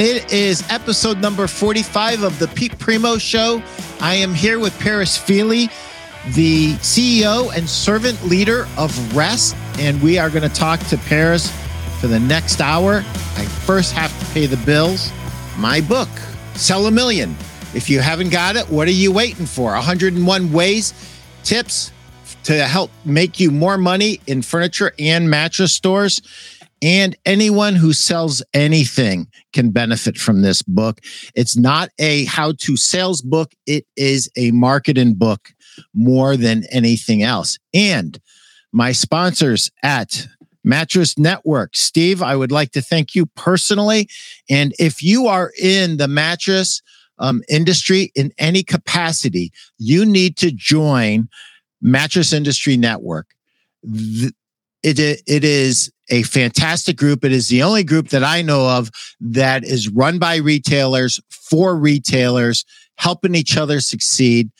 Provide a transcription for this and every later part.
It is episode number 45 of the Pete Primeau Show. I am here with Paris Fealy, the CEO and servant leader of Rest, and we are going to talk to Paris for the next hour. I first have to pay the bills. My book, Sell a Million. If you haven't got it, what are you waiting for? 101 ways, tips to help make you more money in furniture and mattress stores. And anyone who sells anything can benefit from this book. It's not a how to sales book, it is a marketing book more than anything else. And my sponsors at Mattress Network, Steve, I would like to thank you personally. And if you are in the mattress um, industry in any capacity, you need to join Mattress Industry Network. It, it is a fantastic group. It is the only group that I know of that is run by retailers for retailers, helping each other succeed.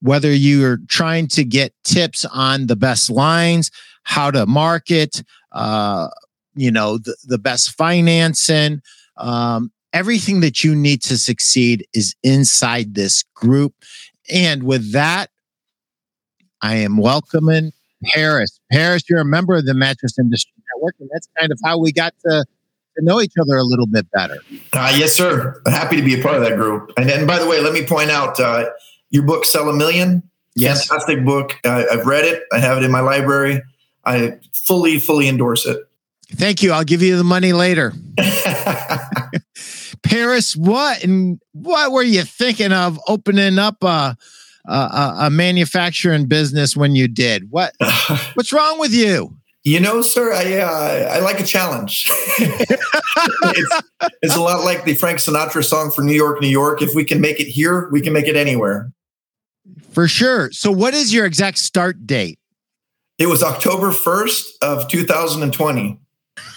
Whether you're trying to get tips on the best lines, how to market, uh, you know, the, the best financing, um, everything that you need to succeed is inside this group. And with that, I am welcoming Paris. Paris, you're a member of the Mattress Industry Network, and that's kind of how we got to, to know each other a little bit better. Uh, yes, sir. Happy to be a part of that group. And, and by the way, let me point out uh, your book, Sell a Million. Yes. Fantastic book. Uh, I've read it, I have it in my library. I fully, fully endorse it. Thank you. I'll give you the money later. Paris, what and what were you thinking of opening up a, a, a manufacturing business when you did? What what's wrong with you? You know, sir, I uh, I like a challenge. it's, it's a lot like the Frank Sinatra song for New York, New York. If we can make it here, we can make it anywhere. For sure. So, what is your exact start date? It was October 1st of 2020.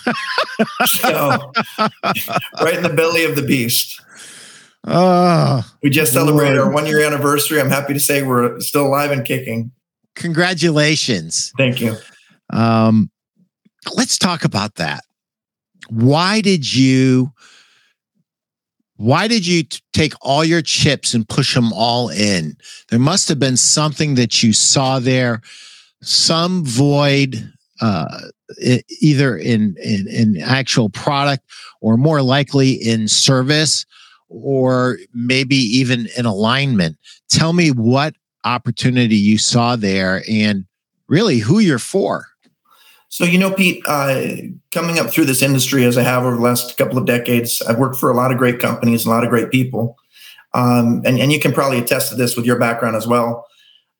so, right in the belly of the beast. Oh, we just celebrated Lord. our one year anniversary. I'm happy to say we're still alive and kicking. Congratulations. Thank you. Um, let's talk about that. Why did you? Why did you t- take all your chips and push them all in? There must have been something that you saw there, some void, uh, either in, in in actual product or more likely in service or maybe even in alignment. Tell me what opportunity you saw there and really who you're for. So, you know, Pete, uh, coming up through this industry as I have over the last couple of decades, I've worked for a lot of great companies, a lot of great people. Um, and, and you can probably attest to this with your background as well.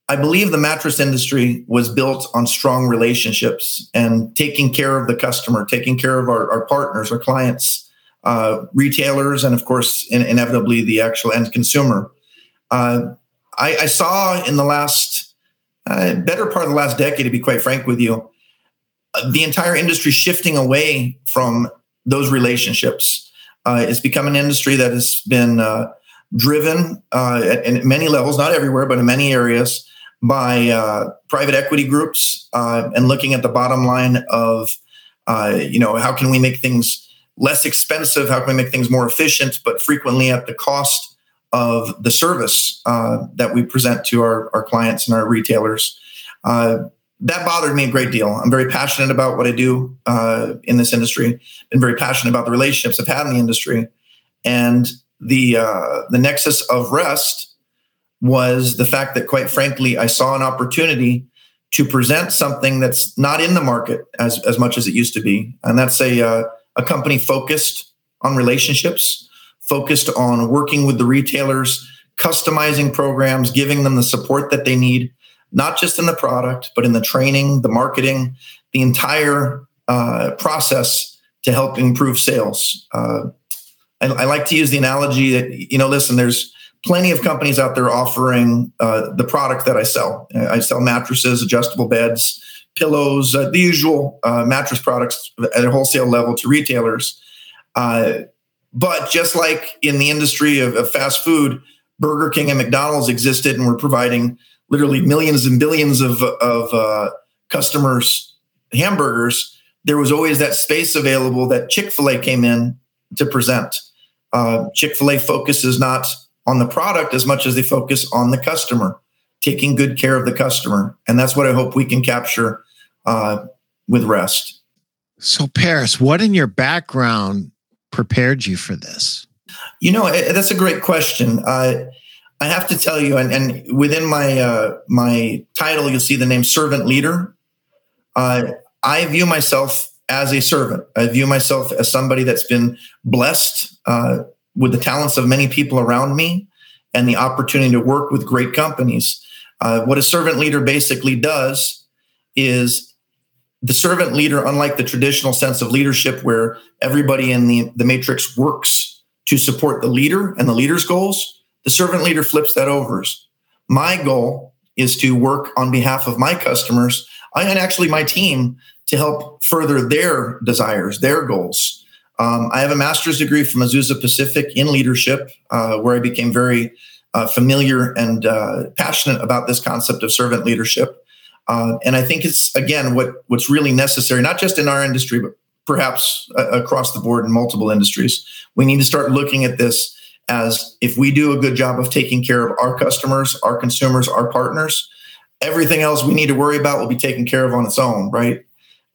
I believe the mattress industry was built on strong relationships and taking care of the customer, taking care of our, our partners, our clients, uh, retailers, and of course, in, inevitably the actual end consumer. Uh, I, I, saw in the last, uh, better part of the last decade, to be quite frank with you, the entire industry shifting away from those relationships. Uh, it's become an industry that has been uh, driven uh, at, at, many levels, not everywhere, but in many areas, by private equity groups and looking at the bottom line of, you know, how can we make things less expensive? How can we make things more efficient, but frequently at the cost of the service that we present to our, our clients and our retailers? that bothered me a great deal. I'm very passionate about what I do uh, in this industry. Been very passionate about the relationships I've had in the industry, and the uh, the nexus of rest was the fact that, quite frankly, I saw an opportunity to present something that's not in the market as as much as it used to be, and that's a uh, a company focused on relationships, focused on working with the retailers, customizing programs, giving them the support that they need not just in the product, but in the training, the marketing, the entire uh, process to help improve sales. Uh, I, I, like to use the analogy that, you know, listen, there's plenty of companies out there offering uh, the product that I sell. I sell mattresses, adjustable beds, pillows, uh, the usual uh, mattress products at a wholesale level to retailers. Uh, but just like in the industry of, of fast food, Burger King and McDonald's existed and were providing literally millions and billions of, of uh, customers hamburgers, there was always that space available that Chick fil A came in to present. uh, Chick fil A focuses not on the product as much as they focus on the customer, taking good care of the customer. And that's what I hope we can capture uh, with Rest. So, Paris, what in your background prepared you for this? You know, that's a great question. Uh, I have to tell you, and, and within my uh, my title, you'll see the name servant leader. Uh, I view myself as a servant. I view myself as somebody that's been blessed uh, with the talents of many people around me and the opportunity to work with great companies. Uh, what a servant leader basically does is the servant leader, unlike the traditional sense of leadership where everybody in the, the matrix works to support the leader and the leader's goals, the servant leader flips that over. My goal is to work on behalf of my customers and actually my team to help further their desires, their goals. Um, I have a master's degree from Azusa Pacific in leadership, uh, where I became very uh, familiar and uh, passionate about this concept of servant leadership. Uh, and I think it's again what what's really necessary, not just in our industry, but perhaps uh, across the board in multiple industries. We need to start looking at this as if we do a good job of taking care of our customers, our consumers, our partners, everything else we need to worry about will be taken care of on its own, right?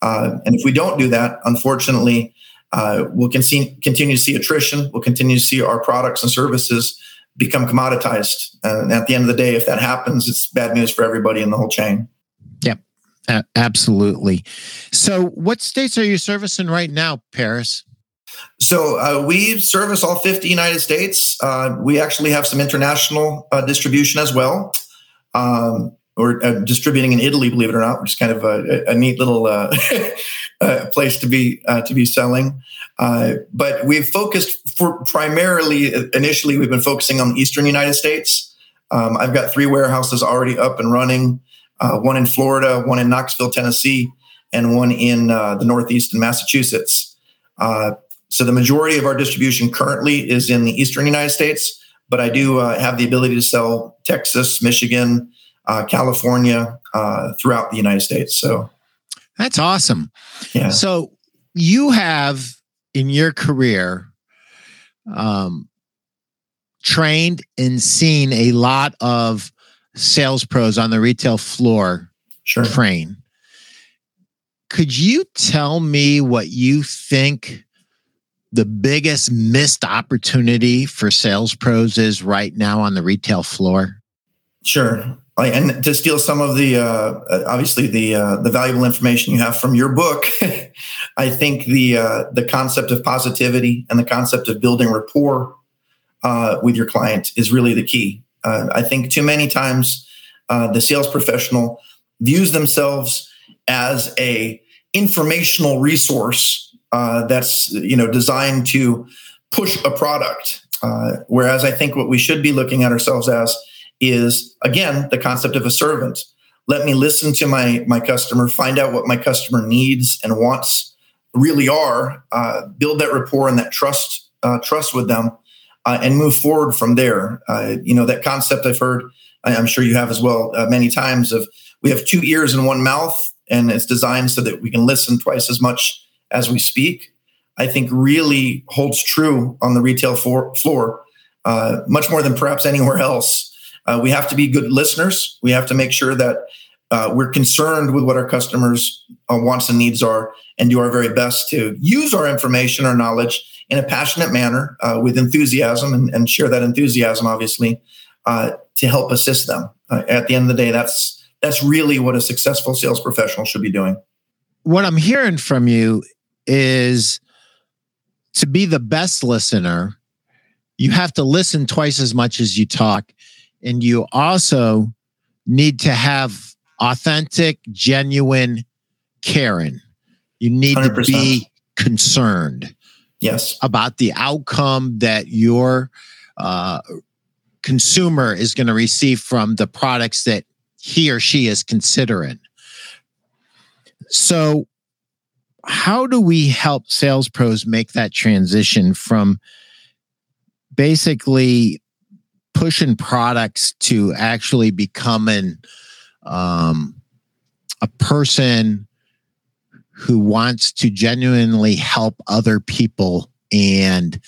Uh, and if we don't do that, unfortunately, uh, we'll con- continue to see attrition. We'll continue to see our products and services become commoditized. And at the end of the day, if that happens, it's bad news for everybody in the whole chain. Yep, absolutely. So, what states are you servicing right now, Paris? So uh, we service all 50 United States. Uh, we actually have some international uh, distribution as well. Um, or uh, distributing in Italy, believe it or not, which is kind of a, a neat little uh, uh, place to be to be selling. but we've focused for primarily initially we've been focusing on the eastern United States. Um, I've got three warehouses already up and running. one in Florida, one in Knoxville, Tennessee, and one in the Northeast in Massachusetts. Uh, so the majority of our distribution currently is in the eastern United States, but I do uh, have the ability to sell Texas, Michigan, uh, California, uh, throughout the United States. So that's awesome. Yeah. So you have in your career um, trained and seen a lot of sales pros on the retail floor sure. train. Could you tell me what you think the biggest missed opportunity for sales pros is right now on the retail floor? Sure. And to steal some of the uh, obviously the uh, the valuable information you have from your book, I think the uh, the concept of positivity and the concept of building rapport uh, with your client is really the key. Uh, I think too many times uh, the sales professional views themselves as a informational resource uh, that's you know designed to push a product. Uh, whereas I think what we should be looking at ourselves as is again the concept of a servant. Let me listen to my my customer, find out what my customer needs and wants really are, uh, build that rapport and that trust uh, trust with them, uh, and move forward from there. Uh, you know that concept I've heard, I'm sure you have as well, many times. Of we have two ears and one mouth, and it's designed so that we can listen twice as much as we speak, I think really holds true on the retail for, floor, uh, much more than perhaps anywhere else. Uh, we have to be good listeners. We have to make sure that uh, we're concerned with what our customers' uh, wants and needs are and do our very best to use our information, our knowledge in a passionate manner uh, with enthusiasm and, and, share that enthusiasm, obviously, uh, to help assist them. at the end of the day, that's that's really what a successful sales professional should be doing. What I'm hearing from you is to be the best listener, you have to listen twice as much as you talk. And you also need to have authentic, genuine caring. You need 100%. to be concerned. Yes. About the outcome that your uh, consumer is going to receive from the products that he or she is considering. So, how do we help sales pros make that transition from basically pushing products to actually becoming um, a person who wants to genuinely help other people and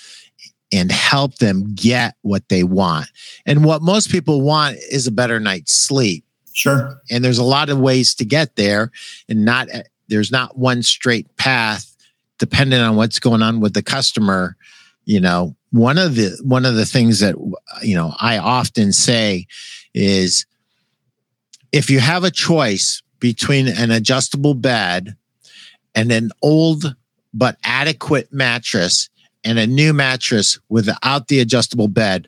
and help them get what they want. And what most people want is a better night's sleep. Sure. And there's a lot of ways to get there and not there's not one straight path depending on what's going on with the customer. You know, one of the one of the things that you know I often say is if you have a choice between an adjustable bed and an old but adequate mattress and a new mattress without the adjustable bed,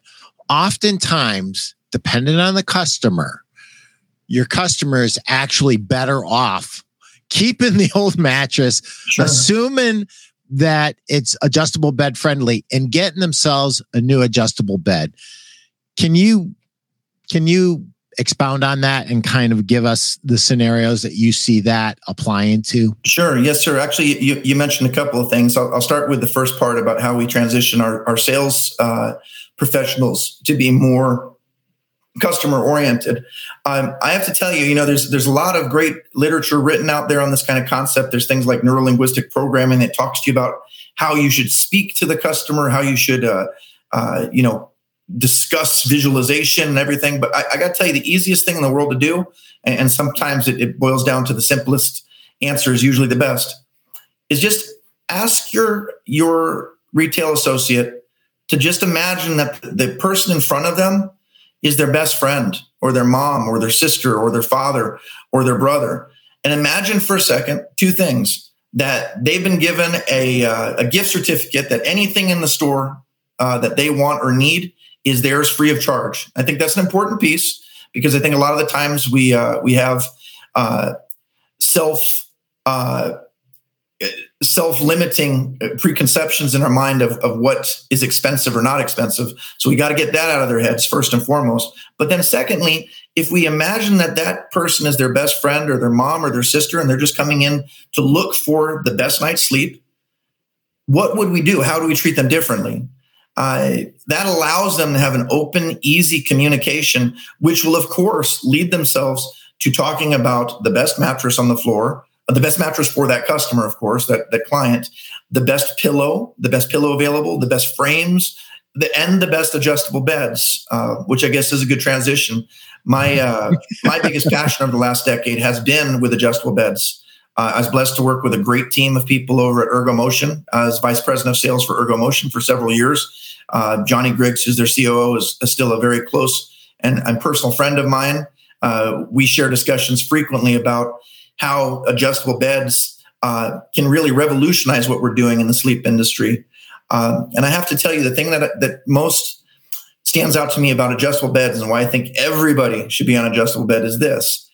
oftentimes, depending on the customer, your customer is actually better off keeping the old mattress, sure. assuming that it's adjustable bed friendly and getting themselves a new adjustable bed. Can you can you expound on that and kind of give us the scenarios that you see that applying to? Sure. Yes, sir. Actually, you, you mentioned a couple of things. I'll, I'll, start with the first part about how we transition our, our sales uh, professionals to be more customer oriented. Um, I have to tell you, you know, there's there's a lot of great literature written out there on this kind of concept. There's things like neuro linguistic programming that talks to you about how you should speak to the customer, how you should, uh, uh, you know, discuss visualization and everything. But I, I got to tell you, the easiest thing in the world to do, and, and sometimes it, it boils down to the simplest answer is usually the best, is just ask your your retail associate to just imagine that the person in front of them is their best friend or their mom or their sister or their father or their brother. And imagine for a second two things that they've been given a, uh, a gift certificate that anything in the store uh, that they want or need is theirs free of charge. I think that's an important piece because I think a lot of the times we uh, we have uh, self uh, self-limiting preconceptions in our mind of, of what is expensive or not expensive. So we got to get that out of their heads first and foremost. But then secondly if we imagine that that person is their best friend or their mom or their sister and they're just coming in to look for the best night's sleep what would we do? How do we treat them differently? Uh, that allows them to have an open easy communication which will of course lead themselves to talking about the best mattress on the floor the best mattress for that customer, of course, that, that client, the best pillow, the best pillow available, the best frames, the, and the best adjustable beds, uh, which I guess is a good transition. My uh, my biggest passion over the last decade has been with adjustable beds. Uh, I was blessed to work with a great team of people over at Ergomotion as vice president of sales for Ergomotion for several years. Uh, Johnny Griggs, who's their COO, is, is, still a very close and, and personal friend of mine. Uh, we share discussions frequently about how adjustable beds uh, can really revolutionize what we're doing in the sleep industry. Um, and I have to tell you, the thing that that most stands out to me about adjustable beds and why I think everybody should be on adjustable bed is this: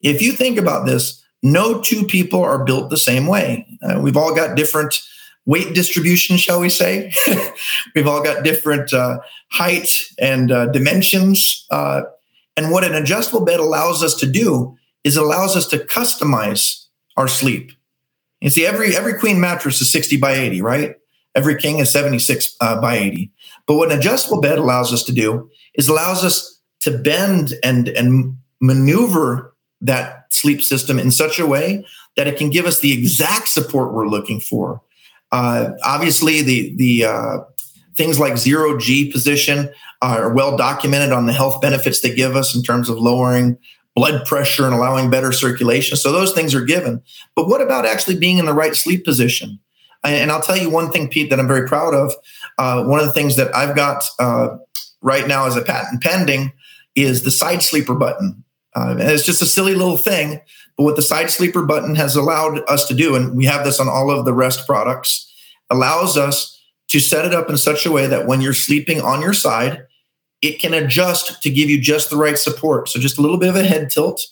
if you think about this, no two people are built the same way. Uh, we've all got different weight distribution, shall we say? we've all got different uh, height and uh, dimensions. Uh, and what an adjustable bed allows us to do is it allows us to customize our sleep. You see, every every queen mattress is 60 by 80, right? Every king is 76 uh, by 80. But what an adjustable bed allows us to do is allows us to bend and and maneuver that sleep system in such a way that it can give us the exact support we're looking for. Uh, obviously, the the uh, things like zero G position are well documented on the health benefits they give us in terms of lowering blood pressure and allowing better circulation. So those things are given. But what about actually being in the right sleep position? And I'll tell you one thing, Pete, that I'm very proud of. Uh, one of the things that I've got uh, right now as a patent pending is the side sleeper button. Uh, and it's just a silly little thing, but what the side sleeper button has allowed us to do, and we have this on all of the Rest products, allows us to set it up in such a way that when you're sleeping on your side, it can adjust to give you just the right support. So just a little bit of a head tilt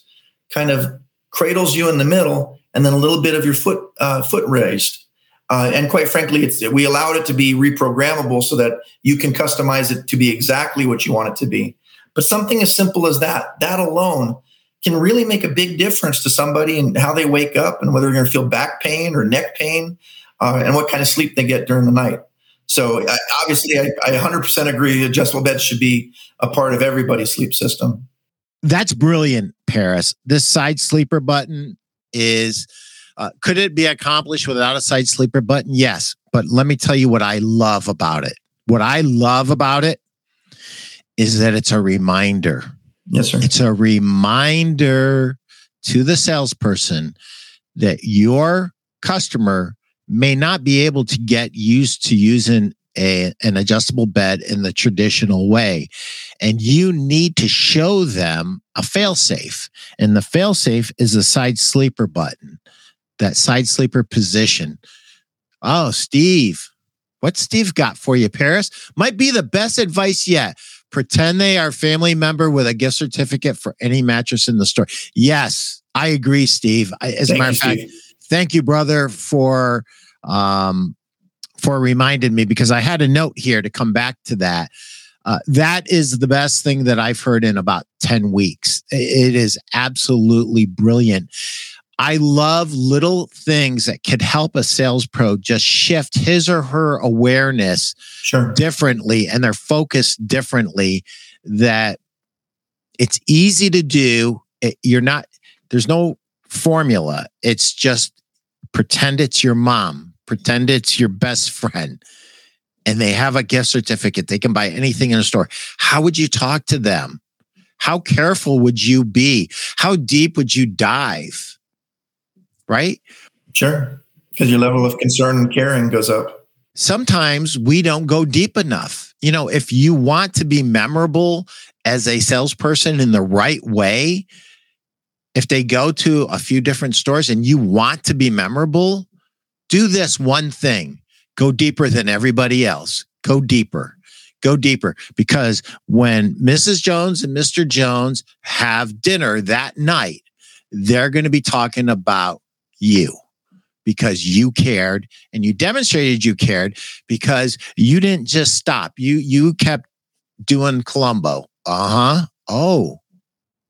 kind of cradles you in the middle, and then a little bit of your foot uh, foot raised. Uh, and quite frankly, we allowed it to be reprogrammable so that you can customize it to be exactly what you want it to be. But something as simple as that, that alone can really make a big difference to somebody and how they wake up and whether they're going to feel back pain or neck pain uh, and what kind of sleep they get during the night. So obviously, I, I 100% agree. Adjustable beds should be a part of everybody's sleep system. That's brilliant, Paris. This side sleeper button is. Uh, could it be accomplished without a side sleeper button? Yes, but let me tell you what I love about it. what I love about it is that it's a reminder. Yes, sir. It's a reminder to the salesperson that your customer may not be able to get used to using a, an adjustable bed in the traditional way. And you need to show them a failsafe. And the failsafe is a side sleeper button, that side sleeper position. Oh, Steve, what Steve got for you, Paris? Might be the best advice yet. Pretend they are a family member with a gift certificate for any mattress in the store. Yes, I agree, Steve. I, as thank a matter of fact, Steve. Thank you, brother, for um, for reminding me because I had a note here to come back to that. Uh, that is the best thing that I've heard in about 10 weeks. It is absolutely brilliant. I love little things that could help a sales pro just shift his or her awareness sure. differently and their focus differently. That it's easy to do. It, you're not, there's no formula. It's just pretend it's your mom, pretend it's your best friend, and they have a gift certificate. They can buy anything in a store. How would you talk to them? How careful would you be? How deep would you dive? Right? Sure. Because your level of concern and caring goes up. Sometimes we don't go deep enough. You know, if you want to be memorable as a salesperson in the right way, if they go to a few different stores and you want to be memorable, do this one thing go deeper than everybody else. Go deeper. Go deeper because when Mrs. Jones and Mr. Jones have dinner that night, they're going to be talking about you because you cared and you demonstrated you cared because you didn't just stop. You you kept doing Columbo. Uh-huh. Oh,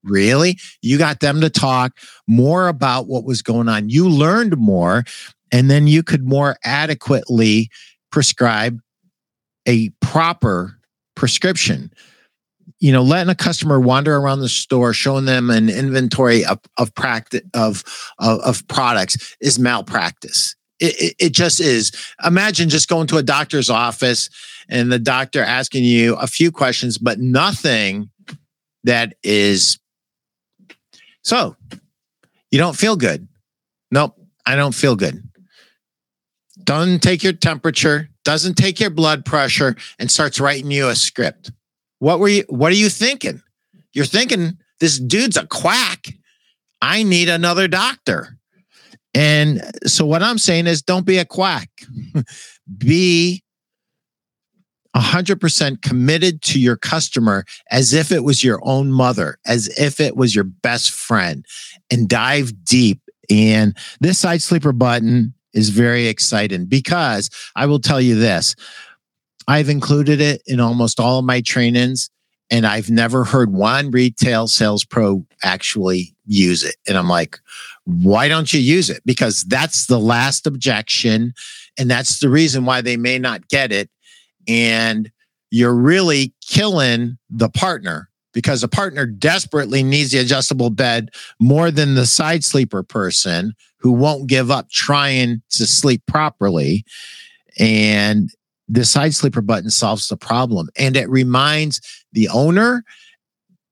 Really? You got them to talk more about what was going on. You learned more, and then you could more adequately prescribe a proper prescription. You know, letting a customer wander around the store, showing them an inventory of of practice of, of, of products is malpractice. It, it, it, just is. Imagine just going to a doctor's office and the doctor asking you a few questions, but nothing that is so you don't feel good. Nope, I don't feel good. Doesn't take your temperature, doesn't take your blood pressure, and starts writing you a script. What were you what are you thinking? You're thinking this dude's a quack. I need another doctor. And so what I'm saying is don't be a quack. be 100% committed to your customer as if it was your own mother, as if it was your best friend, and dive deep. And this side sleeper button is very exciting because I will tell you this I've included it in almost all of my trainings, and I've never heard one retail sales pro actually use it. And I'm like, why don't you use it? Because that's the last objection. And that's the reason why they may not get it and you're really killing the partner because the partner desperately needs the adjustable bed more than the side sleeper person who won't give up trying to sleep properly. And the side sleeper button solves the problem. And it reminds the owner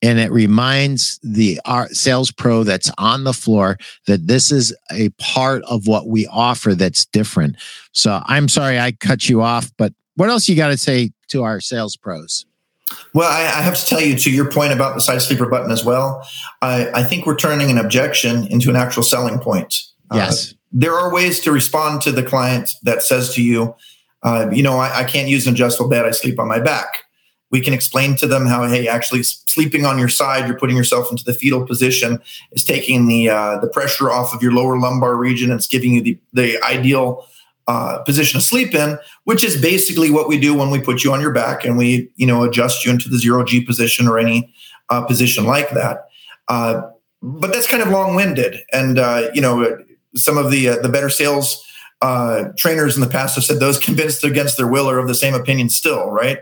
and it reminds the uh, sales pro that's on the floor that this is a part of what we offer that's different. So I'm sorry I cut you off, but what else you got to say to our sales pros? Well, I, I, have to tell you to your point about the side sleeper button as well. I, I think we're turning an objection into an actual selling point. Uh, yes. Uh, there are ways to respond to the client that says to you, uh, you know, I, I, can't use an adjustable bed. I sleep on my back. We can explain to them how, hey, actually sleeping on your side, you're putting yourself into the fetal position, is taking the uh, the pressure off of your lower lumbar region. It's giving you the the ideal uh, position to sleep in, which is basically what we do when we put you on your back and we, you know, adjust you into the zero G position or any uh, position like that. Uh, but that's kind of long-winded, and uh, you know, some of the uh, the better sales uh, trainers in the past have said those convinced against their will are of the same opinion still, right?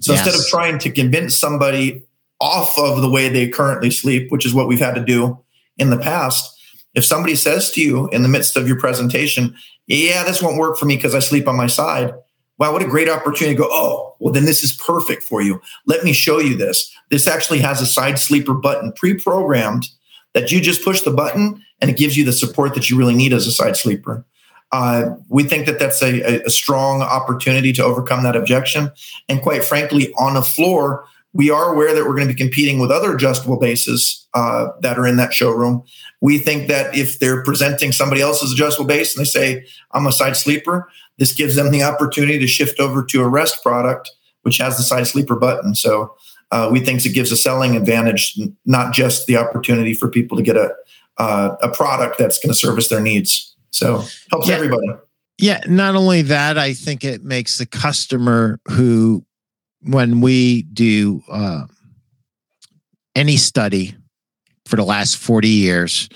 So yes. instead of trying to convince somebody off of the way they currently sleep, which is what we've had to do in the past, if somebody says to you in the midst of your presentation, yeah, this won't work for me because I sleep on my side. wow, what a great opportunity to go, oh, well, then this is perfect for you. Let me show you this. This actually has a side sleeper button pre programmed that you just push the button and it gives you the support that you really need as a side sleeper. Uh, we think that that's a, a strong opportunity to overcome that objection. And quite frankly, on the floor, we are aware that we're going to be competing with other adjustable bases uh, that are in that showroom. We think that if they're presenting somebody else's adjustable base and they say, I'm a side sleeper, this gives them the opportunity to shift over to a rest product, which has the side sleeper button. So uh, we think it gives a selling advantage, not just the opportunity for people to get a, uh, a product that's going to service their needs. So helps yeah. everybody. Yeah. Not only that, I think it makes the customer who, when we do uh, any study for the last 40 years,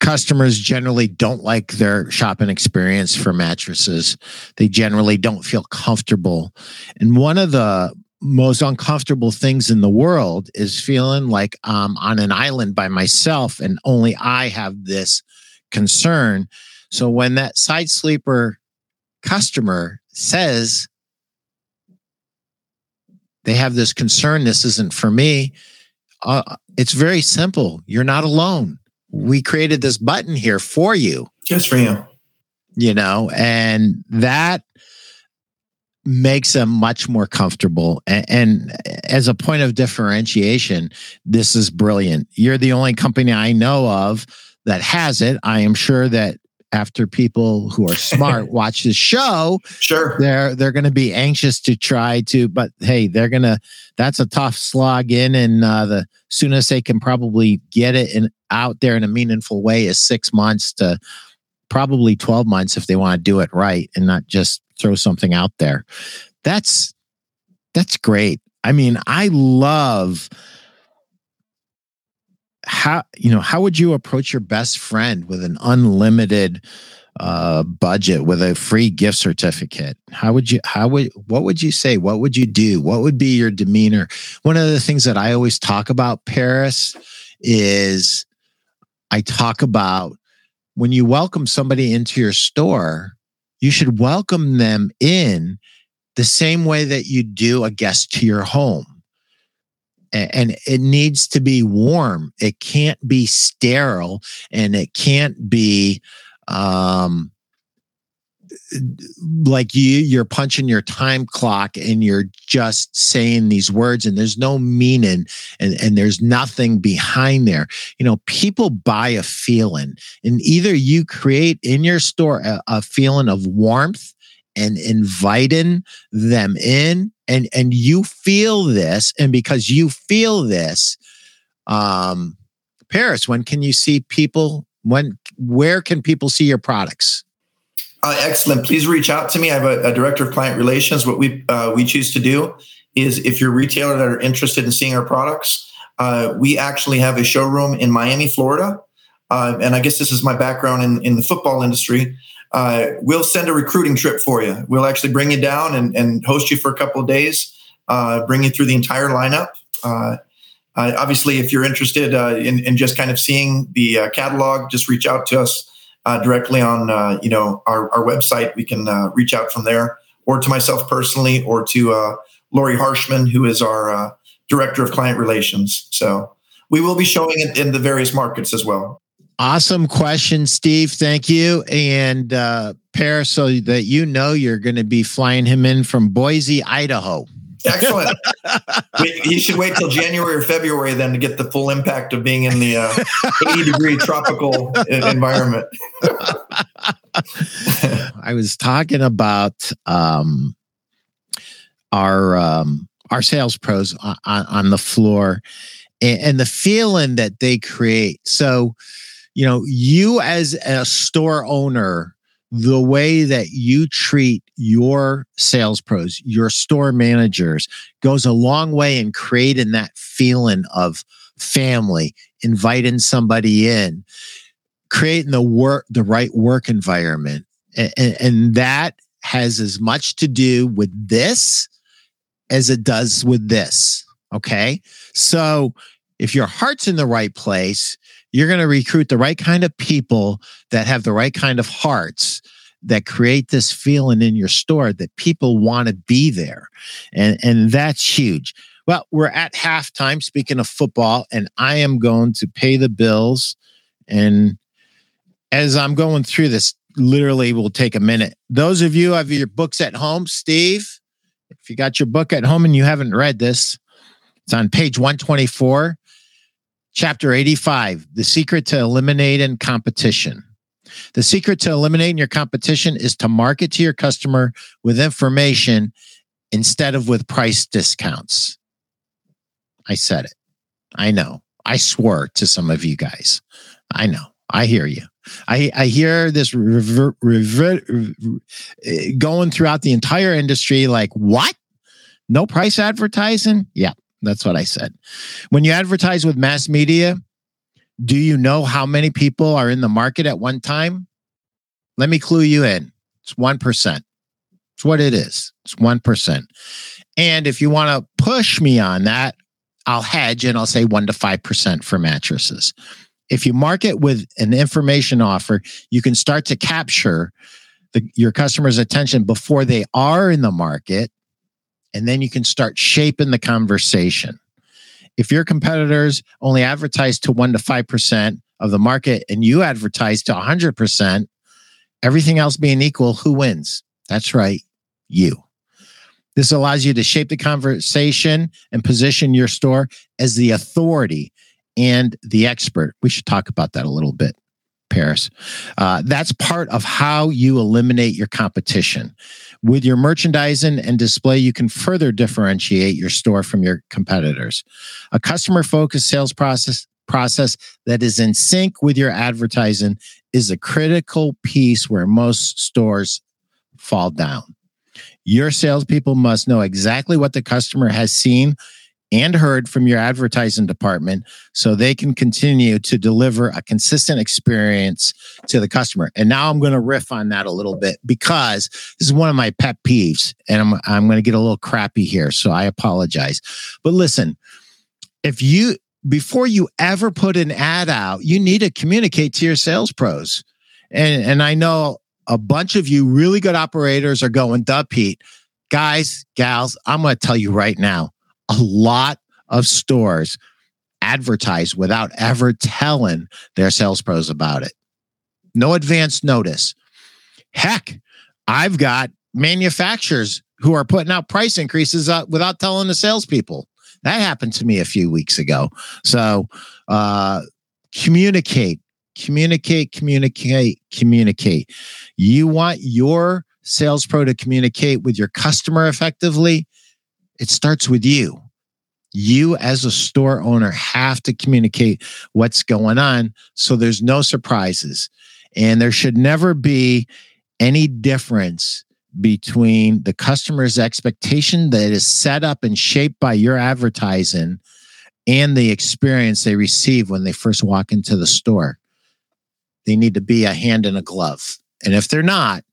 customers generally don't like their shopping experience for mattresses. They generally don't feel comfortable. And one of the most uncomfortable things in the world is feeling like I'm on an island by myself and only I have this concern. So when that side sleeper customer says they have this concern, this isn't for me, uh, it's very simple. You're not alone. We created this button here for you. Just for you. You know, and that makes them much more comfortable. And, and, as a point of differentiation, this is brilliant. You're the only company I know of that has it. I am sure that after people who are smart watch the show, sure, they're they're going to be anxious to try to. But hey, they're gonna. That's a tough slog in, and uh, the soonest they can probably get it in out there in a meaningful way is six months to probably twelve months if they want to do it right and not just throw something out there. That's that's great. I mean, I love how you know how would you approach your best friend with an unlimited uh budget with a free gift certificate? How would you how would what would you say? What would you do? What would be your demeanor? One of the things that i always talk about paris is i talk about when you welcome somebody into your store you should welcome them in the same way that you do a guest to your home and it needs to be warm. It can't be sterile and it can't be um, like you you're punching your time clock and you're just saying these words and there's no meaning and, and there's nothing behind there you know people buy a feeling and either you create in your store a, a feeling of warmth and inviting them in and and you feel this and because you feel this um paris when can you see people when where can people see your products? Uh, excellent. Please reach out to me. I have a, a director of client relations. What we uh, we choose to do is if you're retailer that are interested in seeing our products uh, we actually have a showroom in miami florida. Uh, and i guess this is my background in, in the football industry uh, we'll send a recruiting trip for you. We'll actually bring you down and, and host you for a couple of days, uh, bring you through the entire lineup. Uh, uh obviously, if you're interested uh, in, in, just kind of seeing the uh, catalog, just reach out to us directly on you know our, our website. We can reach out from there, or to myself personally, or to Lori Harshman, who is our director of client relations. So we will be showing it in the various markets as well. Awesome question, Steve. Thank you. And uh, Paris, so that you know you're going to be flying him in from Boise, Idaho. Excellent. you should wait till January or February then to get the full impact of being in the uh, 80 degree tropical environment. I was talking about um, our um, our sales pros on, on the floor and, and the feeling that they create. So you know, you as a store owner, the way that you treat your sales pros, your store managers goes a long way in creating that feeling of family, inviting somebody in, creating the work, the right work environment. And, and that has as much to do with this as it does with this. Okay. So if your heart's in the right place, you're going to recruit the right kind of people that have the right kind of hearts that create this feeling in your store that people want to be there. And, and that's huge. Well, we're at halftime, speaking of football, and I am going to pay the bills. And as I'm going through this, literally will take a minute. Those of you have your books at home, Steve, if you got your book at home and you haven't read this, it's on page 124, chapter 85 The Secret to Eliminating Competition. The secret to eliminating your competition is to market to your customer with information instead of with price discounts. I said it. I know. I swore to some of you guys. I know. I hear you. I, I hear this rever, rever, eh, going throughout the entire industry like, what? No price advertising? Yeah, that's what I said. When you advertise with mass media, do you know how many people are in the market at one time? Let me clue you in. It's 1%. It's what it is. It's 1%. And if you want to push me on that, I'll hedge and I'll say 1 to 5% for mattresses. If you market with an information offer, you can start to capture the, your customer's attention before they are in the market. And then you can start shaping the conversation. If your competitors only advertise to 1 to 5% of the market and you advertise to 100%, everything else being equal, who wins? That's right, you. This allows you to shape the conversation and position your store as the authority and the expert. We should talk about that a little bit, Paris. Uh, that's part of how you eliminate your competition. With your merchandising and display, you can further differentiate your store from your competitors. A customer focused sales process process that is in sync with your advertising is a critical piece where most stores fall down. Your salespeople must know exactly what the customer has seen and heard from your advertising department so they can continue to deliver a consistent experience to the customer. And now I'm going to riff on that a little bit because this is one of my pet peeves and I'm I'm going to get a little crappy here, so I apologize. But listen, if you before you ever put an ad out, you need to communicate to your sales pros. And and I know a bunch of you really good operators are going, duh, Pete. Guys, gals, I'm going to tell you right now a lot of stores advertise without ever telling their sales pros about it. No advance notice. Heck, I've got manufacturers who are putting out price increases uh, without telling the salespeople. That happened to me a few weeks ago. So, uh, communicate, communicate, communicate, communicate. You want your sales pro to communicate with your customer effectively it starts with you. You, as a store owner, have to communicate what's going on so there's no surprises. And there should never be any difference between the customer's expectation that is set up and shaped by your advertising and the experience they receive when they first walk into the store. They need to be a hand in a glove. And if they're not,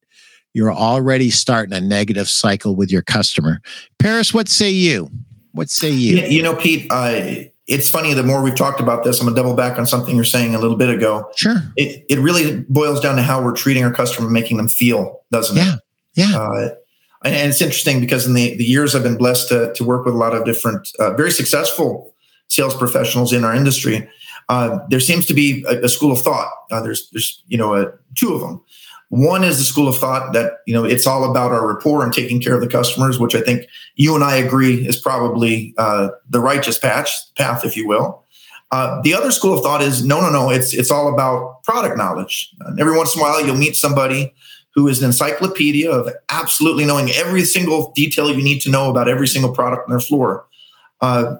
you're already starting a negative cycle with your customer. Paris, what say you? What say you? You know, Pete, uh, it's funny. The more we've talked about this, I'm gonna double back on something you're saying a little bit ago. Sure. It, it really boils down to how we're treating our customer, and making them feel, doesn't yeah. it? Yeah. Uh, and, and, it's interesting because in the, the years I've been blessed to, to work with a lot of different, uh, very successful sales professionals in our industry, uh, there seems to be a, a school of thought. Uh, there's, there's, you know, two of them. One is the school of thought that you know it's all about our rapport and taking care of the customers, which I think you and I agree is probably uh, the righteous patch path, if you will. Uh, the other school of thought is no, no, no. It's it's all about product knowledge. And every once in a while, you'll meet somebody who is an encyclopedia of absolutely knowing every single detail you need to know about every single product on their floor. Uh,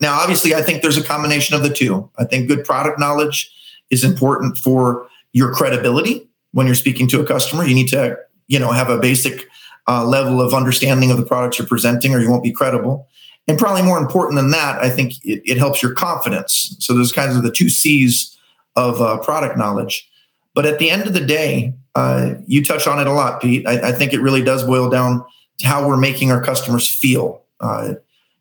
now, obviously, I think there's a combination of the two. I think good product knowledge is important for your credibility when you're speaking to a customer. You need to, you know, have a basic uh, level of understanding of the products you're presenting, or you won't be credible. And probably more important than that, I think it, it helps your confidence. So those kinds of the two C's of uh, product knowledge. But at the end of the day, uh, you touch on it a lot, Pete. I, I, think it really does boil down to how we're making our customers feel. Uh,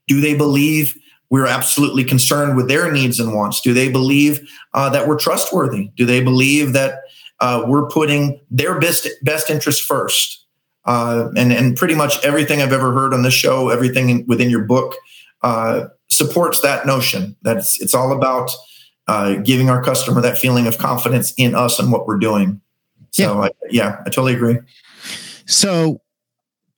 do they believe we're absolutely concerned with their needs and wants? Do they believe uh, that we're trustworthy? Do they believe that uh, we're putting their best best interest first. Uh, and and pretty much everything I've ever heard on this show, everything in, within your book, uh, supports that notion that it's it's all about uh, giving our customer that feeling of confidence in us and what we're doing. So yeah, I, yeah, I totally agree. So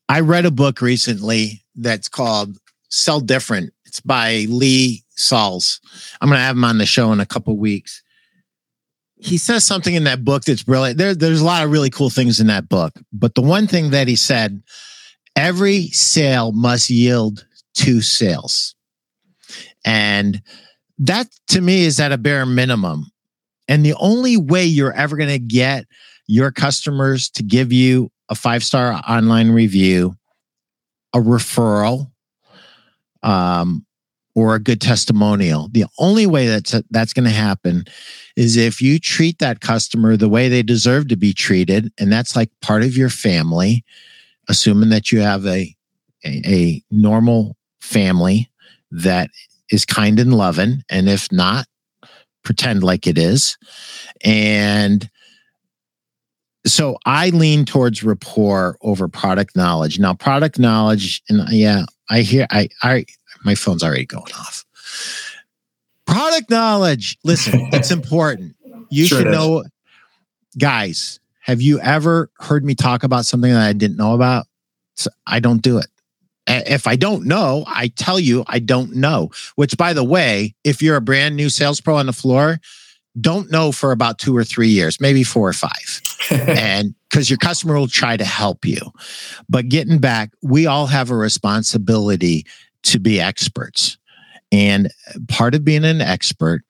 I read a book recently that's called Sell Different. It's by Lee Salz. I'm going to have him on the show in a couple weeks he says something in that book that's brilliant. There, there's a lot of really cool things in that book. But the one thing that he said, every sale must yield two sales. And that to me is at a bare minimum. And the only way you're ever going to get your customers to give you a five star online review, a referral, um, or a good testimonial. The only way that's that's going to happen is if you treat that customer the way they deserve to be treated, and that's like part of your family, assuming that you have a a, a normal family that is kind and loving, and if not, pretend like it is, and so I lean towards rapport over product knowledge. Now, product knowledge, and yeah, I hear I I my phone's already going off. Product knowledge. Listen, it's important. You sure should know, guys. Have you ever heard me talk about something that I didn't know about? I don't do it. If I don't know, I tell you I don't know. Which, by the way, if you're a brand new sales pro on the floor, don't know for about two or three years, maybe four or five. and because your customer will try to help you. But getting back, we all have a responsibility to be experts. And part of being an expert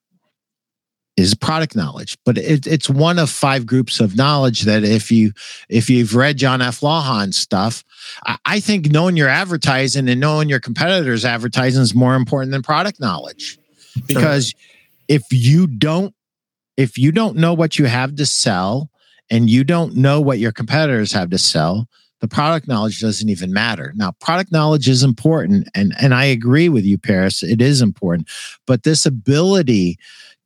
is product knowledge, but it, it's one of five groups of knowledge that if you if you've read John F. Lawhon stuff, I, I think knowing your advertising and knowing your competitors' advertising is more important than product knowledge, because if you don't if you don't know what you have to sell and you don't know what your competitors have to sell, the product knowledge doesn't even matter. Now, product knowledge is important, and, and I agree with you, Paris. It is important. But this ability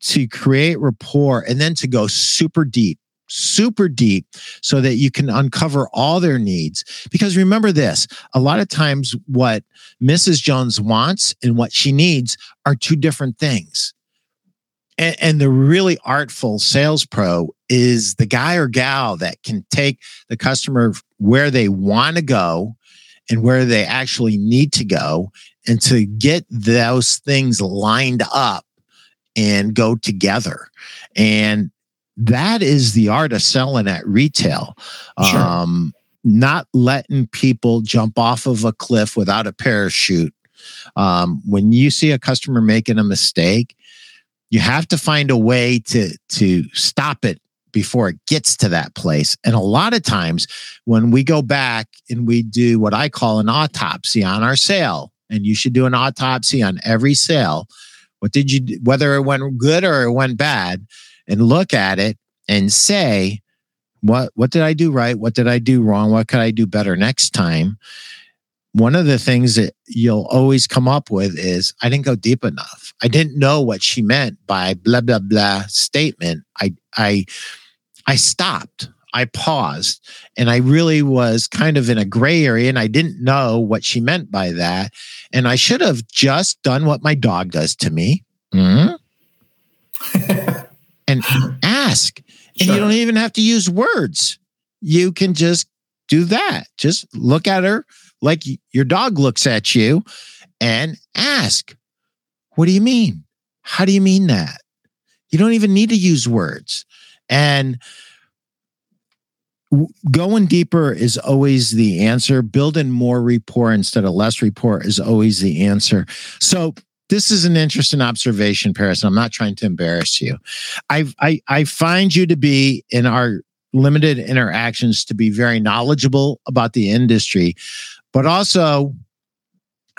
to create rapport and then to go super deep, super deep, so that you can uncover all their needs. Because remember this a lot of times, what Mrs. Jones wants and what she needs are two different things. And, and, the really artful sales pro is the guy or gal that can take the customer where they want to go and where they actually need to go and to get those things lined up and go together. And that is the art of selling at retail. Sure. Um, not letting people jump off of a cliff without a parachute. Um, when you see a customer making a mistake, you have to find a way to to stop it before it gets to that place. And a lot of times when we go back and we do what I call an autopsy on our sale, and you should do an autopsy on every sale. What did you do, whether it went good or it went bad, and look at it and say, what what did I do right? What did I do wrong? What could I do better next time? One of the things that you'll always come up with is I didn't go deep enough. I didn't know what she meant by blah blah blah statement. I I I stopped. I paused and I really was kind of in a gray area and I didn't know what she meant by that. And I should have just done what my dog does to me mm-hmm. and ask. And sure. you don't even have to use words. You can just do that. Just look at her like your dog looks at you and ask, What do you mean? How do you mean that? You don't even need to use words. And going deeper is always the answer. Building more rapport instead of less rapport is always the answer. So, this is an interesting observation, Paris. I'm not trying to embarrass you. I, I I find you to be in our limited interactions to be very knowledgeable about the industry, but also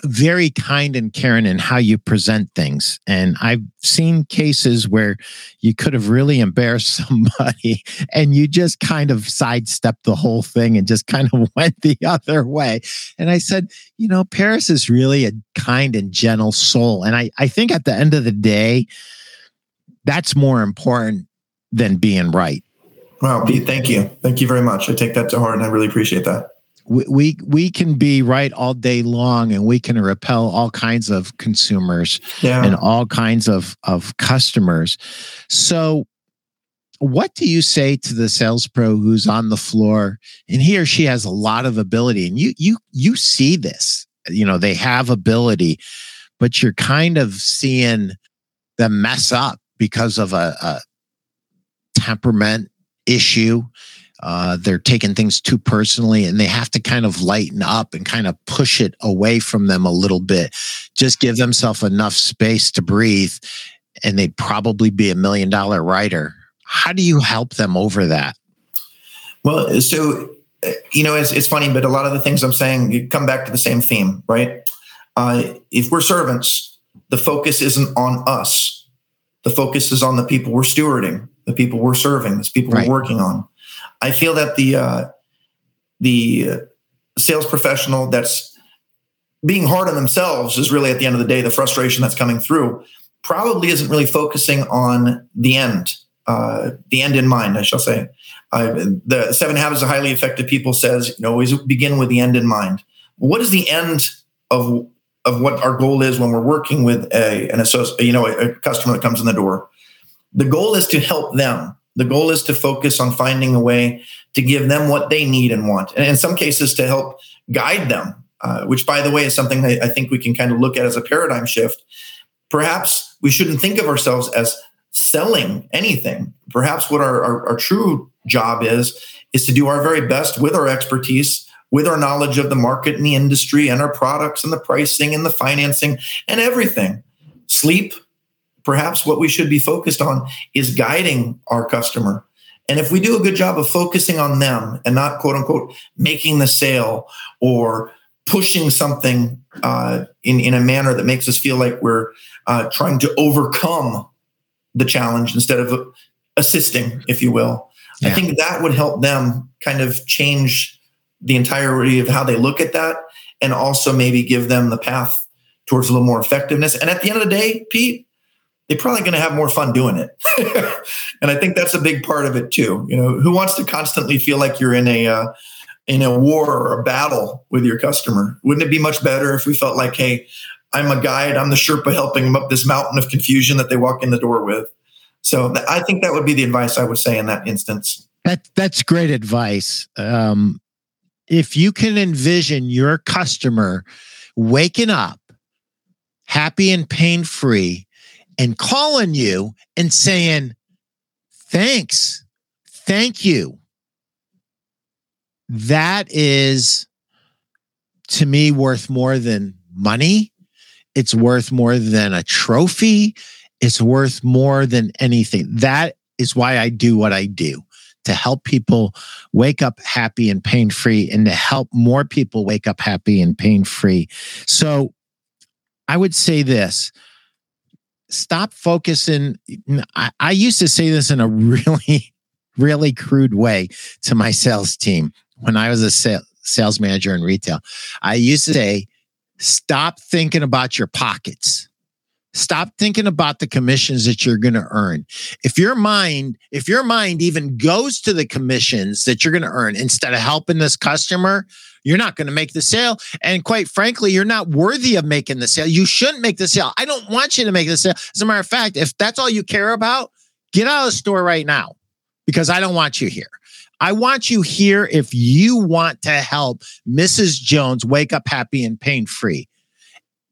very kind and caring in how you present things. And I've seen cases where you could have really embarrassed somebody and you just kind of sidestepped the whole thing and just kind of went the other way. And I said, you know, Paris is really a kind and gentle soul. And I, I think at the end of the day, that's more important than being right. Wow, Pete, thank you. Thank you very much. I take that to heart and I really appreciate that. We, we we can be right all day long and we can repel all kinds of consumers yeah. and all kinds of of customers. So what do you say to the sales pro who's on the floor and he or she has a lot of ability and you you you see this you know they have ability but you're kind of seeing them mess up because of a, a temperament issue uh, they're taking things too personally and they have to kind of lighten up and kind of push it away from them a little bit just give themselves enough space to breathe and they'd probably be a million dollar writer how do you help them over that? Well, so you know, it's, it's funny, but a lot of the things I'm saying you come back to the same theme, right? Uh, if we're servants, the focus isn't on us. The focus is on the people we're stewarding, the people we're serving, the people right. we're working on. I feel that the uh, the sales professional that's being hard on themselves is really at the end of the day the frustration that's coming through probably isn't really focusing on the end uh, the end in mind, I shall say. The Seven Habits of Highly Effective People says, you know, always begin with the end in mind. What is the end of of what our goal is when we're working with a an associate, you know, a, a customer that comes in the door? The goal is to help them. The goal is to focus on finding a way to give them what they need and want, and in some cases to help guide them. Uh, which, by the way, is something I think we can kind of look at as a paradigm shift. Perhaps we shouldn't think of ourselves as selling anything. Perhaps what our, our, our, true job is, is to do our very best with our expertise, with our knowledge of the market and the industry and our products and the pricing and the financing and everything. Sleep, perhaps what we should be focused on is guiding our customer. And if we do a good job of focusing on them and not quote unquote making the sale or pushing something uh, in, in a manner that makes us feel like we're uh, trying to overcome the challenge instead of assisting, if you will. Yeah. I think that would help them kind of change the entirety of how they look at that and also maybe give them the path towards a little more effectiveness. And at the end of the day, Pete, they're probably going to have more fun doing it. and I think that's a big part of it too. You know, who wants to constantly feel like you're in a uh, in a war or a battle with your customer? Wouldn't it be much better if we felt like, hey, I'm a guide. I'm the Sherpa helping them up this mountain of confusion that they walk in the door with. So th- I think that would be the advice I would say in that instance. That that's great advice. Um, if you can envision your customer waking up happy and pain free and calling you and saying, Thanks, thank you. That is to me worth more than money it's worth more than a trophy. It's worth more than anything. That is why I do what I do to help people wake up happy and pain free and to help more people wake up happy and pain free. So I would say this stop focusing. I, I, used to say this in a really, really crude way to my sales team when I was a sales manager in retail. I used to say, Stop thinking about your pockets. Stop thinking about the commissions that you're going to earn. If your mind, if your mind even goes to the commissions that you're going to earn instead of helping this customer, you're not going to make the sale. And quite frankly, you're not worthy of making the sale. You shouldn't make the sale. I don't want you to make the sale. As a matter of fact, if that's all you care about, get out of the store right now because I don't want you here. I want you here if you want to help Mrs. Jones wake up happy and pain free.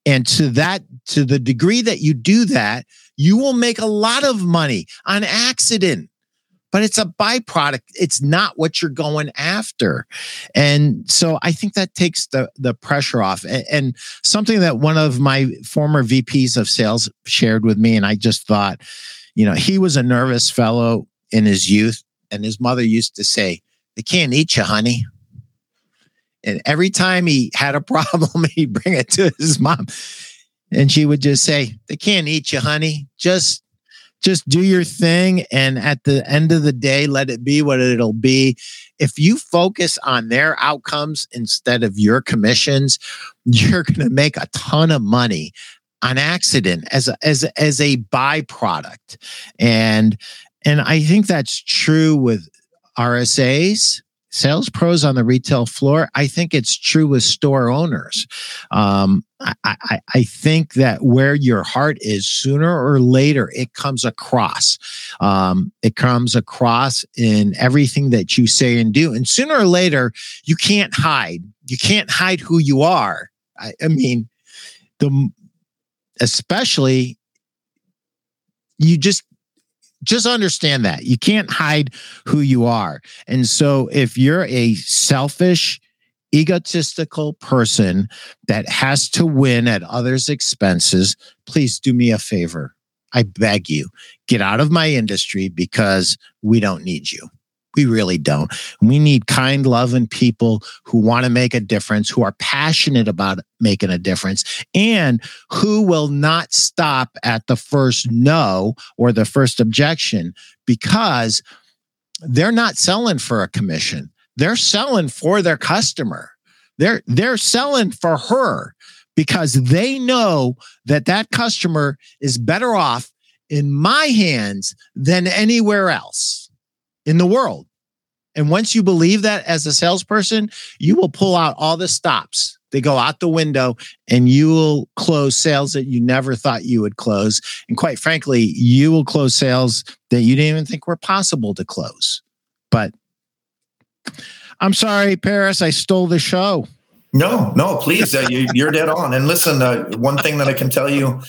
And to that, to the degree that you do that, you will make a lot of money on accident. But it's a byproduct. It's not what you're going after. And so I think that takes the, the pressure off. And, and something that one of my former VPs of sales shared with me, and I just thought, you know, he was a nervous fellow in his youth and his mother used to say, They can't eat you, honey. And every time he had a problem, he'd bring it to his mom. And she would just say, They can't eat you, honey. Just just do your thing. And at the end of the day, let it be what it'll be. If you focus on their outcomes instead of your commissions, you're going to make a ton of money on accident as a, as a, as a byproduct. And and I think that's true with RSAs, sales pros on the retail floor. I think it's true with store owners. Um, I, I, think that where your heart is, sooner or later, it comes across. Um, it comes across in everything that you say and do. And sooner or later, you can't hide. You can't hide who you are. I, I mean, the especially you just just understand that you can't hide who you are. And so if you're a selfish, egotistical person that has to win at others' expenses, please do me a favor. I beg you, get out of my industry because we don't need you. We really don't. We need kind, loving people who want to make a difference, who are passionate about making a difference, and who will not stop at the first no or the first objection because they're not selling for a commission. They're selling for their customer. They're they're selling for her because they know that that customer is better off in my hands than anywhere else in the world. And once you believe that as a salesperson, you will pull out all the stops. They go out the window and you will close sales that you never thought you would close. And quite frankly, you will close sales that you didn't even think were possible to close. But I'm sorry, Paris, I stole the show. No, no, please. Uh, you, are dead on. And listen, uh, one thing that I can tell you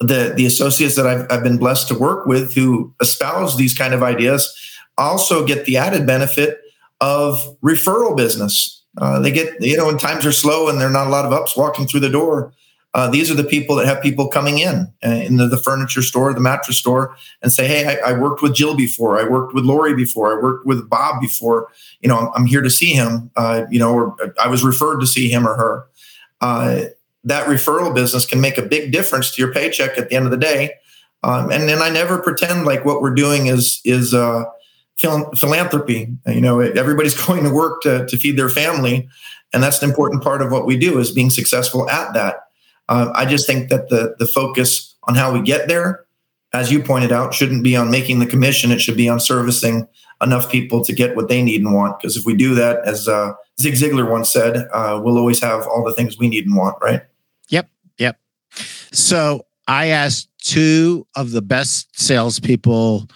the, the associates that I've, I've been blessed to work with who espouse these kind of ideas also get the added benefit of referral business. Uh, they get, you know, when times are slow and there are not a lot of ups walking through the door, uh, these are the people that have people coming in uh, in the, the, furniture store, the mattress store, and say, "Hey, I, I, worked with Jill before. I worked with Lori before. I worked with Bob before. You know, I'm, I'm here to see him. Uh, you know, or I was referred to see him or her." Uh, that referral business can make a big difference to your paycheck at the end of the day. Um, and then I never pretend like what we're doing is is uh, philanthropy. You know, everybody's going to work to, to feed their family. And that's an important part of what we do is being successful at that. Uh, I just think that the, the focus on how we get there, as you pointed out, shouldn't be on making the commission. It should be on servicing enough people to get what they need and want. Because if we do that, as uh, Zig Ziglar once said, uh, we'll always have all the things we need and want, right? Yep. Yep. So I asked two of the best salespeople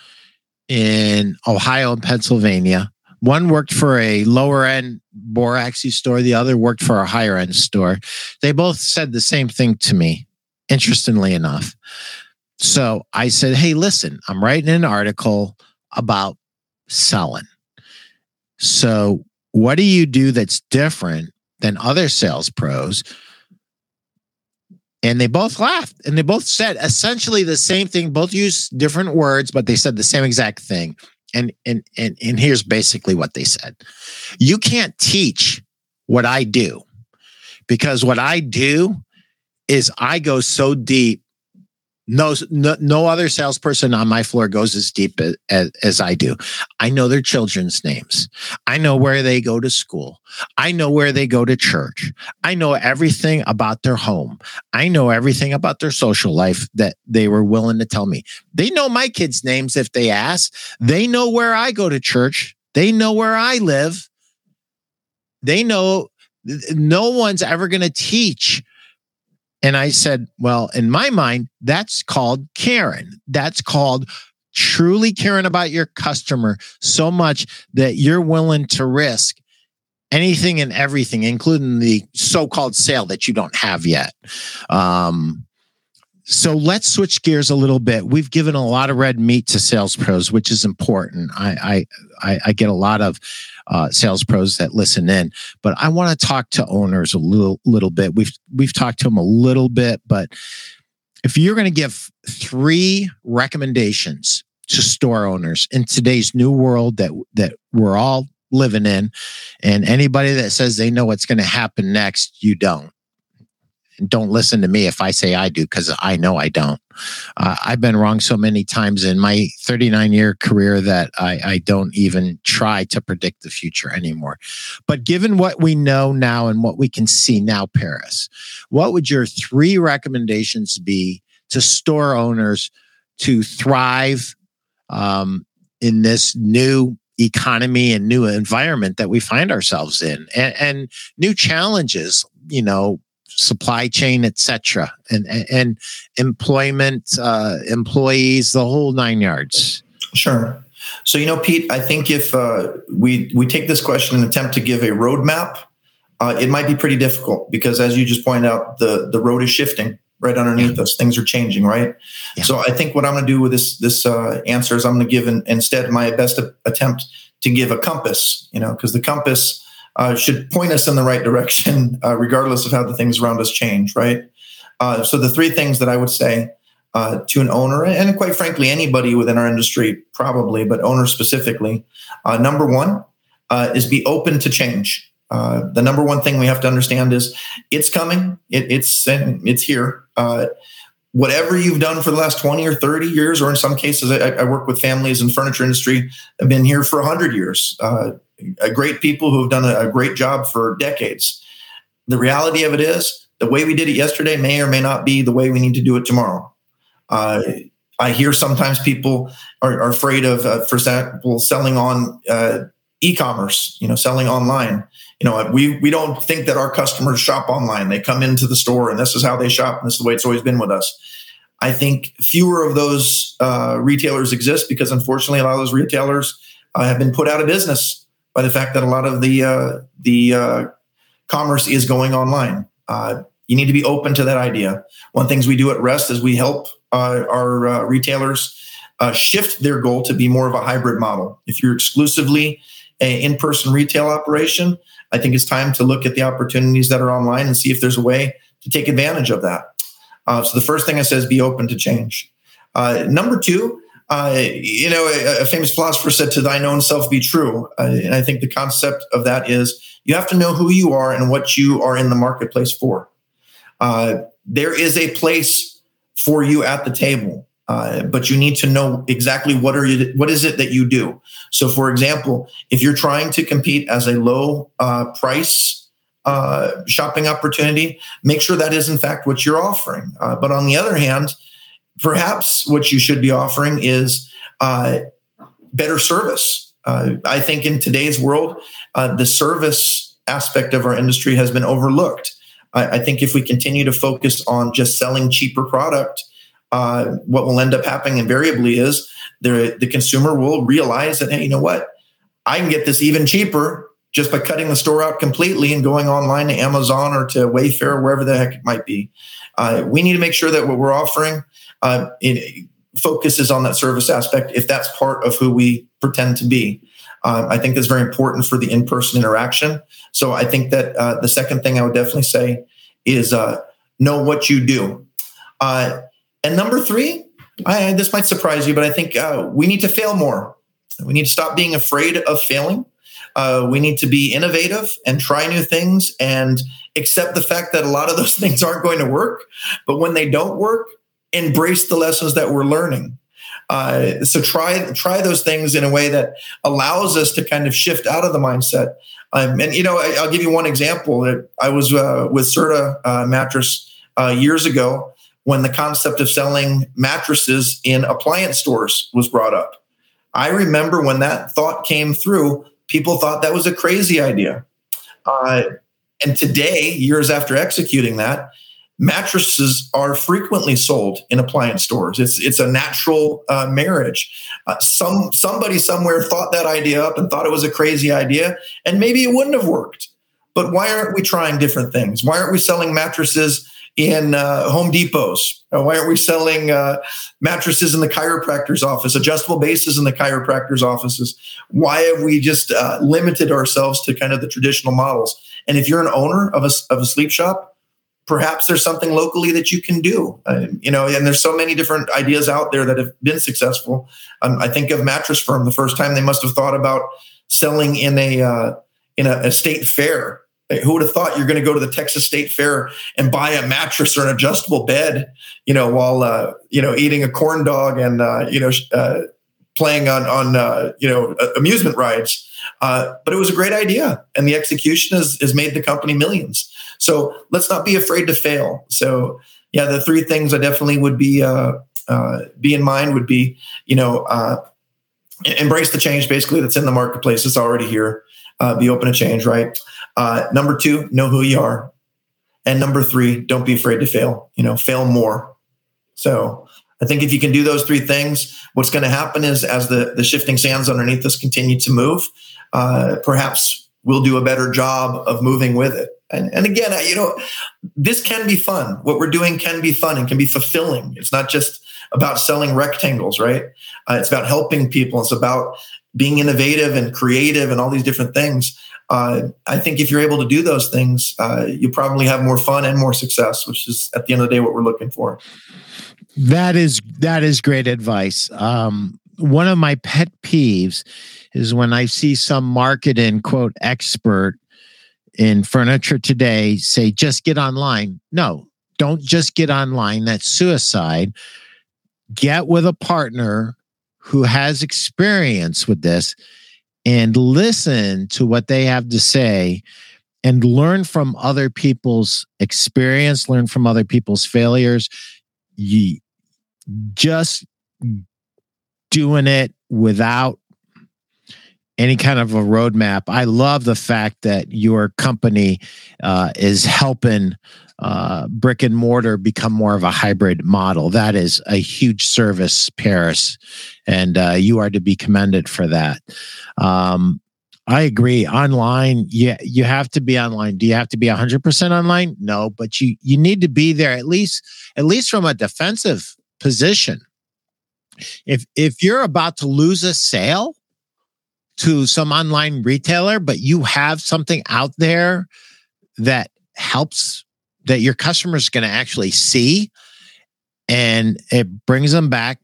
in Ohio and Pennsylvania. One worked for a lower end boraxy store, the other worked for a higher end store. They both said the same thing to me, interestingly enough. So I said, Hey, listen, I'm writing an article about selling. So, what do you do that's different than other sales pros and they both laughed and they both said essentially the same thing both used different words but they said the same exact thing and and and, and here's basically what they said. You can't teach what i do because what i do is i go so deep no, no, no other salesperson on my floor goes as deep as, as, as, I do. I know their children's names. I know where they go to school. I know where they go to church. I know everything about their home. I know everything about their social life that they were willing to tell me. They know my kids' names if they ask. They know where I go to church. They know where I live. They know no one's ever going to teach and I said, well, in my mind, that's called caring. That's called truly caring about your customer so much that you're willing to risk anything and everything, including the so called sale that you don't have yet. Um, so let's switch gears a little bit. We've given a lot of red meat to sales pros, which is important. I I, I get a lot of uh, sales pros that listen in. But I want to talk to owners a little little bit. We've we've talked to them a little bit, but if you're going to give three recommendations to store owners in today's new world that that we're all living in, and anybody that says they know what's going to happen next, you don't don't listen to me if I say I do, because I know I don't. Uh, I've been wrong so many times in my 39 year career that I, I don't even try to predict the future anymore. But given what we know now and what we can see now, Paris, what would your three recommendations be to store owners to thrive um, in this new economy and new environment that we find ourselves in and, and new challenges you know supply chain etc and, and employment uh, employees the whole nine yards sure so you know pete i think if uh, we we take this question and attempt to give a roadmap uh, it might be pretty difficult because as you just pointed out the the road is shifting right underneath us. Things are changing, right? Yeah. So I think what I'm going to do with this this uh, answer is I'm going to give an, instead my best attempt to give a compass. You know, because the compass uh, should point us in the right direction, uh, regardless of how the things around us change, right? Uh, so the three things that I would say uh, to an owner, and quite frankly anybody within our industry, probably, but owner specifically, uh, number one is be open to change. Uh, the number one thing we have to understand is it's coming. It, it's it's here. Uh, whatever you've done for the last 20 or 30 years, or in some cases, I, I work with families in furniture industry have been here for 100 years. Uh, great people who have done a, a, great job for decades. The reality of it is, the way we did it yesterday may or may not be the way we need to do it tomorrow. Uh, I hear sometimes people are, are afraid of, uh, for example, selling on uh, e-commerce, you know, selling online you know, we we don't think that our customers shop online. They come into the store, and this is how they shop, and this is the way it's always been with us. I think fewer of those uh, retailers exist because, unfortunately, a lot of those retailers uh, have been put out of business by the fact that a lot of the uh, the uh, commerce is going online. Uh, you need to be open to that idea. One things we do at Rest is we help uh, our retailers shift their goal to be more of a hybrid model. If you're exclusively an in-person retail operation, I think it's time to look at the opportunities that are online and see if there's a way to take advantage of that. Uh, so the first thing I say is be open to change. Uh, number two, uh, you know, a, a, famous philosopher said, "To thine own self be true," uh, and I think the concept of that is you have to know who you are and what you are in the marketplace for. Uh, there is a place for you at the table. Uh, but you need to know exactly what are you what is it that you do so for example if you're trying to compete as a low uh, price uh, shopping opportunity make sure that is in fact what you're offering but on the other hand perhaps what you should be offering is uh, better service i think in today's world the service aspect of our industry has been overlooked I, I think if we continue to focus on just selling cheaper product uh, what will end up happening invariably is the, the consumer will realize that, hey, you know what? I can get this even cheaper just by cutting the store out completely and going online to Amazon or to Wayfair wherever the heck it might be. Uh, we need to make sure that what we're offering uh, it focuses on that service aspect if that's part of who we pretend to be. Uh, I think that's very important for the in person interaction. So I think that uh, the second thing I would definitely say is uh, know what you do. Uh, and number three, I, this might surprise you, but I think uh, we need to fail more. We need to stop being afraid of failing. Uh, we need to be innovative and try new things and accept the fact that a lot of those things aren't going to work. But when they don't work, embrace the lessons that we're learning. Uh, so try try those things in a way that allows us to kind of shift out of the mindset. Um, and you know, I, will give you one example. I was uh, with Serta uh, mattress uh, years ago, when the concept of selling mattresses in appliance stores was brought up. I remember when that thought came through, people thought that was a crazy idea. Uh, and today, years after executing that, mattresses are frequently sold in appliance stores. It's it's a natural uh, marriage. Uh, some somebody somewhere thought that idea up and thought it was a crazy idea, and maybe it wouldn't have worked. But why aren't we trying different things? Why aren't we selling mattresses in uh, Home Depots? Uh, why aren't we selling uh, mattresses in the chiropractor's office, adjustable bases in the chiropractor's offices? Why have we just uh, limited ourselves to kind of the traditional models? And if you're an owner of a, of a sleep shop, perhaps there's something locally that you can do. Uh, you know, and there's so many different ideas out there that have been successful. Um, I think of Mattress Firm. The first time they must have thought about selling in a uh, in a, a state fair who would have thought you're going to go to the Texas State Fair and buy a mattress or an adjustable bed, you know, while uh, you know eating a corn dog and uh, you know uh, playing on on uh, you know amusement rides. But it was a great idea, and the execution has has made the company millions. So let's not be afraid to fail. So yeah, the three things I definitely would be uh, be in mind would be you know embrace the change basically that's in the marketplace. It's already here. Uh, be open to change, right? Uh, number two, know who you are. And number three, don't be afraid to fail. You know, fail more. So I think if you can do those three things, what's going to happen is as the, the shifting sands underneath us continue to move, uh, perhaps we'll do a better job of moving with it. And, and again, you know, this can be fun. What we're doing can be fun and can be fulfilling. It's not just about selling rectangles, right? Uh, it's about helping people. It's about being innovative and creative and all these different things. Uh, I think if you're able to do those things, uh, you probably have more fun and more success, which is at the end of the day what we're looking for. That is that is great advice. Um, one of my pet peeves is when I see some marketing quote expert in furniture today say just get online. No, don't just get online. That's suicide. Get with a partner who has experience with this and listen to what they have to say and learn from other people's experience, learn from other people's failures. You just doing it without any kind of a roadmap. I love the fact that your company uh, is helping uh, brick and mortar become more of a hybrid model. That is a huge service, Paris, and uh, you are to be commended for that. Um, I agree. Online, yeah, you have to be online. Do you have to be 100% online? No, but you you need to be there at least at least from a defensive position. If if you're about to lose a sale to some online retailer, but you have something out there that helps that your customers going to actually see and it brings them back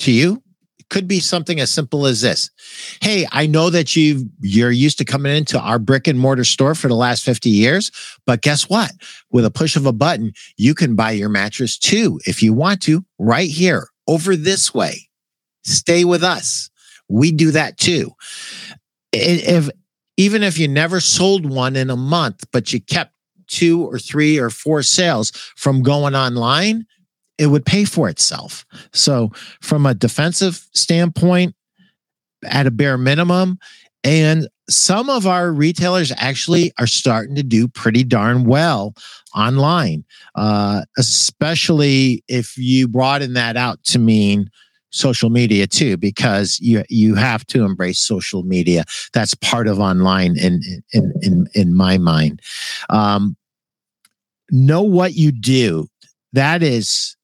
to you. It could be something as simple as this. Hey i know that you you're used to coming into our brick and mortar store for the last 50 years but guess what? With a push of a button you can buy your mattress too if you want to right here over this way. Stay with us we do that too if even if you never sold one in a month but you kept two or three or four sales from going online, it would pay for itself. So, from a defensive standpoint, at a bare minimum, and some of our retailers actually are starting to do pretty darn well online, uh, especially if you broaden that out to mean social media too because you you have to embrace social media. That's part of online in in in in my mind. Um know what you do. That is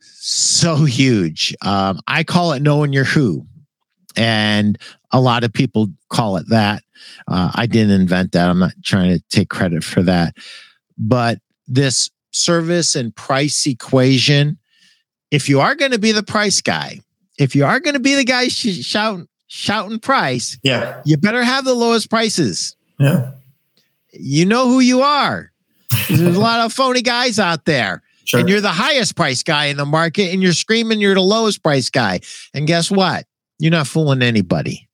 so huge. Um i call it knowing your who and a lot of people call it that. Uh, i didn't invent that. I'm not trying to take credit for that. But this service and price equation if you are going to be the price guy, if you are going to be the guy sh- shouting shouting price, yeah, you better have the lowest prices. Yeah, you know who you are. There's a lot of phony guys out there. Sure. And you're the highest price guy in the market, and you're screaming you're the lowest price guy. And guess what? You're not fooling anybody.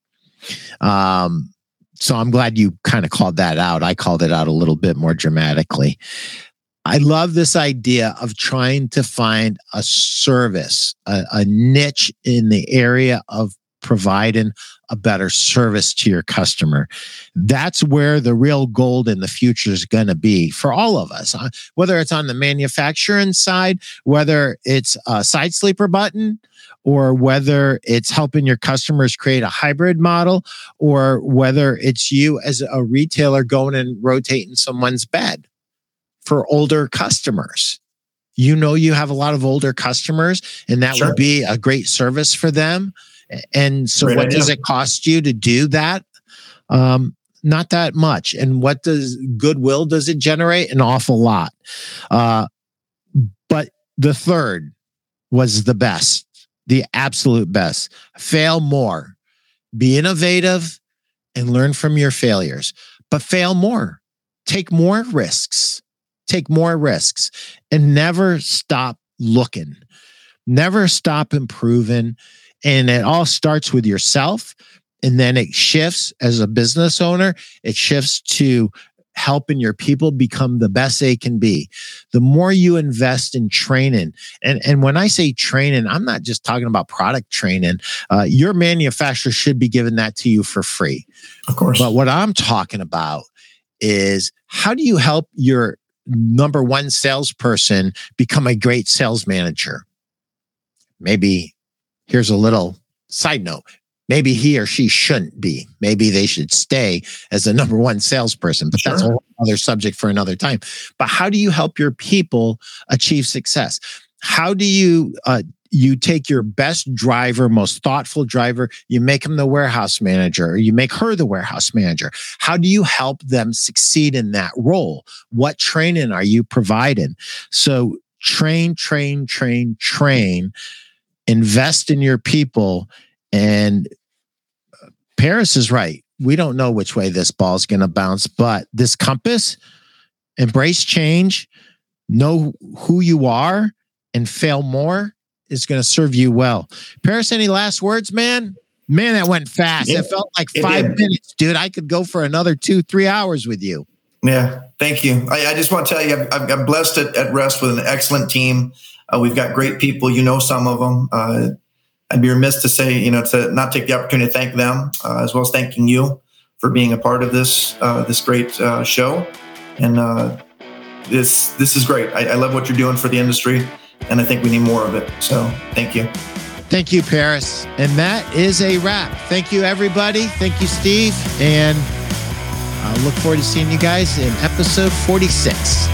Um, so I'm glad you kind of called that out. I called it out a little bit more dramatically. I love this idea of trying to find a service, a, a, niche in the area of providing a better service to your customer. That's where the real gold in the future is going to be for all of us, whether it's on the manufacturing side, whether it's a side sleeper button, or whether it's helping your customers create a hybrid model, or whether it's you as a retailer going and rotating someone's bed for older customers. You know, you have a lot of older customers, and that sure. would be a great service for them. And so, great what idea. does it cost you to do that? Um, not that much. And what does goodwill does it generate? An awful lot. Uh, but the third was the best, the absolute best. Fail more, be innovative, and learn from your failures. But fail more, take more risks take more risks and never stop looking, never stop improving. And it all starts with yourself. And then it shifts as a business owner, it shifts to helping your people become the best they can be, the more you invest in training. And, and when I say training, I'm not just talking about product training. Uh, your manufacturer should be giving that to you for free. Of course. But what I'm talking about is how do you help your number one salesperson become a great sales manager? Maybe here's a little side note maybe he or she shouldn't be. Maybe they should stay as the number one salesperson, but sure. that's another subject for another time. But how do you help your people achieve success? How do you uh, you take your best driver, most thoughtful driver, you make him the warehouse manager, you make her the warehouse manager. How do you help them succeed in that role? What training are you providing? So train, train, train, train, invest in your people and uh, Paris is right. We don't know which way this ball is going to bounce, but this compass, embrace change, know who you are, and fail more is going to serve you well. Paris, any last words, man? Man, that went fast. It, it felt like five minutes, dude. I could go for another two, three hours with you. Yeah, thank you. I, I just want to tell you, I've, I'm blessed at, at Rest with an excellent team. Uh, we've got great people. You know some of them. Uh, I'd be remiss to say, you know, to not take the opportunity to thank them uh, as well as thanking you for being a part of this uh, this great uh, show. And uh, this this is great. I, I, love what you're doing for the industry, and I think we need more of it. So thank you. Thank you, Paris. And that is a wrap. Thank you, everybody. Thank you, Steve. And I look forward to seeing you guys in episode 46.